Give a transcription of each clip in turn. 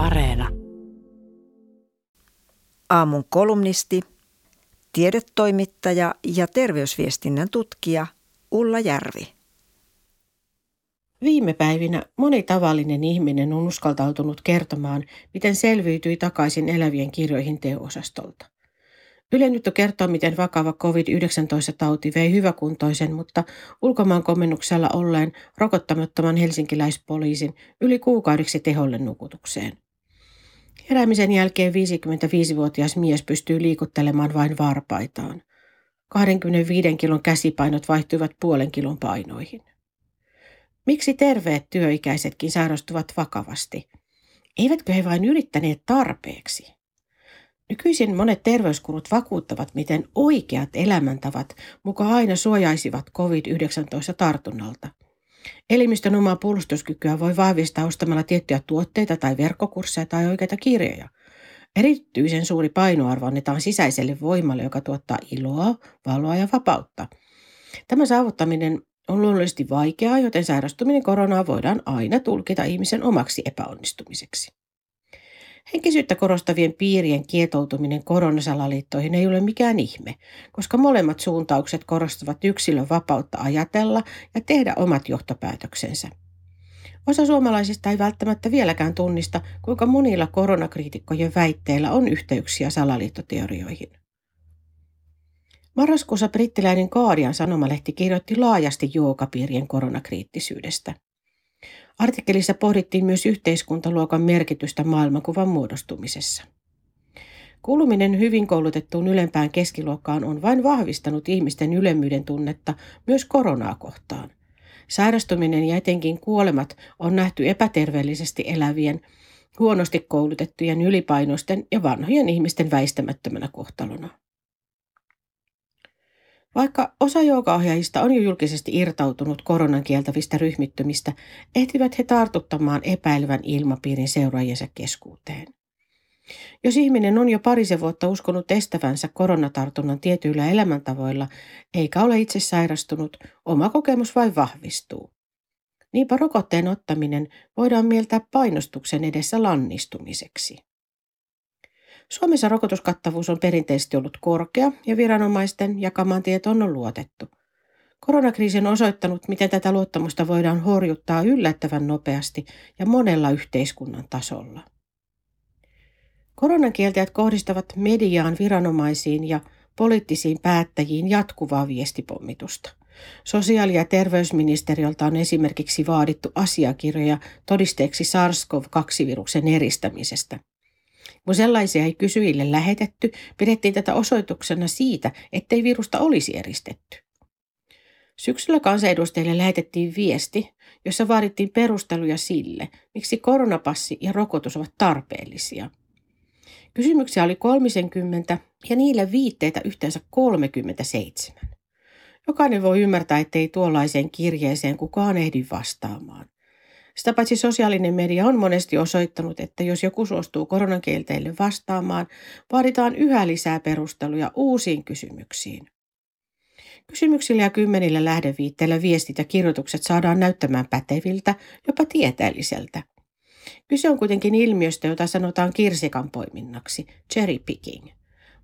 Areena. Aamun kolumnisti, tiedetoimittaja ja terveysviestinnän tutkija Ulla Järvi. Viime päivinä moni tavallinen ihminen on uskaltautunut kertomaan, miten selviytyi takaisin elävien kirjoihin teosastolta. Yle nyt kertoo, miten vakava COVID-19-tauti vei hyväkuntoisen, mutta ulkomaan komennuksella olleen rokottamattoman helsinkiläispoliisin yli kuukaudeksi teholle nukutukseen. Heräämisen jälkeen 55-vuotias mies pystyy liikuttelemaan vain varpaitaan. 25 kilon käsipainot vaihtuivat puolen kilon painoihin. Miksi terveet työikäisetkin sairastuvat vakavasti? Eivätkö he vain yrittäneet tarpeeksi? Nykyisin monet terveyskulut vakuuttavat, miten oikeat elämäntavat mukaan aina suojaisivat COVID-19-tartunnalta. Elimistön omaa puolustuskykyä voi vahvistaa ostamalla tiettyjä tuotteita tai verkkokursseja tai oikeita kirjoja. Erityisen suuri painoarvo annetaan sisäiselle voimalle, joka tuottaa iloa, valoa ja vapautta. Tämä saavuttaminen on luonnollisesti vaikeaa, joten sairastuminen koronaan voidaan aina tulkita ihmisen omaksi epäonnistumiseksi. Henkisyyttä korostavien piirien kietoutuminen koronasalaliittoihin ei ole mikään ihme, koska molemmat suuntaukset korostavat yksilön vapautta ajatella ja tehdä omat johtopäätöksensä. Osa suomalaisista ei välttämättä vieläkään tunnista, kuinka monilla koronakriitikkojen väitteillä on yhteyksiä salaliittoteorioihin. Marraskuussa brittiläinen Guardian sanomalehti kirjoitti laajasti joogapiirien koronakriittisyydestä. Artikkelissa pohdittiin myös yhteiskuntaluokan merkitystä maailmankuvan muodostumisessa. Kuuluminen hyvin koulutettuun ylempään keskiluokkaan on vain vahvistanut ihmisten ylemmyyden tunnetta myös koronaa kohtaan. Sairastuminen ja etenkin kuolemat on nähty epäterveellisesti elävien, huonosti koulutettujen ylipainoisten ja vanhojen ihmisten väistämättömänä kohtalona. Vaikka osa joogaohjaajista on jo julkisesti irtautunut koronan kieltävistä ryhmittymistä, ehtivät he tartuttamaan epäilevän ilmapiirin seuraajiensa keskuuteen. Jos ihminen on jo parisen vuotta uskonut estävänsä koronatartunnan tietyillä elämäntavoilla, eikä ole itse sairastunut, oma kokemus vain vahvistuu. Niinpä rokotteen ottaminen voidaan mieltää painostuksen edessä lannistumiseksi. Suomessa rokotuskattavuus on perinteisesti ollut korkea ja viranomaisten jakamaan tietoon on luotettu. Koronakriisi on osoittanut, miten tätä luottamusta voidaan horjuttaa yllättävän nopeasti ja monella yhteiskunnan tasolla. Koronakieltäjät kohdistavat mediaan, viranomaisiin ja poliittisiin päättäjiin jatkuvaa viestipommitusta. Sosiaali- ja terveysministeriöltä on esimerkiksi vaadittu asiakirjoja todisteeksi SARS-CoV-2-viruksen eristämisestä – kun sellaisia ei kysyjille lähetetty, pidettiin tätä osoituksena siitä, ettei virusta olisi eristetty. Syksyllä kansanedustajille lähetettiin viesti, jossa vaadittiin perusteluja sille, miksi koronapassi ja rokotus ovat tarpeellisia. Kysymyksiä oli 30 ja niille viitteitä yhteensä 37. Jokainen voi ymmärtää, ettei tuollaiseen kirjeeseen kukaan ehdi vastaamaan. Sitä paitsi sosiaalinen media on monesti osoittanut, että jos joku suostuu koronakielteille vastaamaan, vaaditaan yhä lisää perusteluja uusiin kysymyksiin. Kysymyksillä ja kymmenillä lähdeviitteillä viestit ja kirjoitukset saadaan näyttämään päteviltä, jopa tieteelliseltä. Kyse on kuitenkin ilmiöstä, jota sanotaan kirsikan poiminnaksi, cherry picking.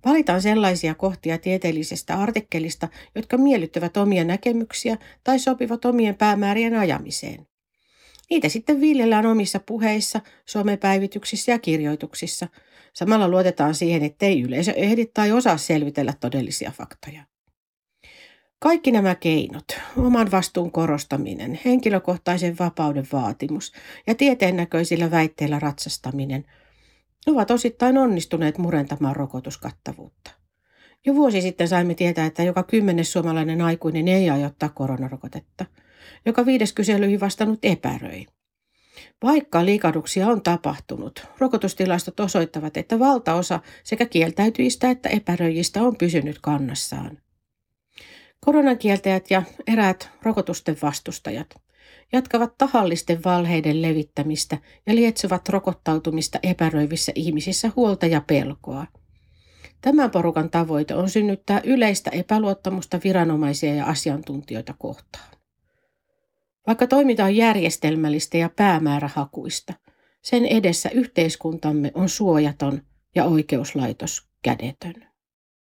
Valitaan sellaisia kohtia tieteellisestä artikkelista, jotka miellyttävät omia näkemyksiä tai sopivat omien päämäärien ajamiseen. Niitä sitten viljellään omissa puheissa, somepäivityksissä ja kirjoituksissa. Samalla luotetaan siihen, ettei yleisö ehdi tai osaa selvitellä todellisia faktoja. Kaikki nämä keinot, oman vastuun korostaminen, henkilökohtaisen vapauden vaatimus ja tieteennäköisillä väitteillä ratsastaminen ovat osittain onnistuneet murentamaan rokotuskattavuutta. Jo vuosi sitten saimme tietää, että joka kymmenes suomalainen aikuinen ei aio ottaa koronarokotetta – joka viides kyselyihin vastannut epäröi. Vaikka liikahduksia on tapahtunut, rokotustilastot osoittavat, että valtaosa sekä kieltäytyjistä että epäröijistä on pysynyt kannassaan. Koronakieltäjät ja eräät rokotusten vastustajat jatkavat tahallisten valheiden levittämistä ja lietsovat rokottautumista epäröivissä ihmisissä huolta ja pelkoa. Tämän porukan tavoite on synnyttää yleistä epäluottamusta viranomaisia ja asiantuntijoita kohtaan. Vaikka toiminta on järjestelmällistä ja päämäärähakuista, Sen edessä yhteiskuntamme on suojaton ja oikeuslaitos kädetön.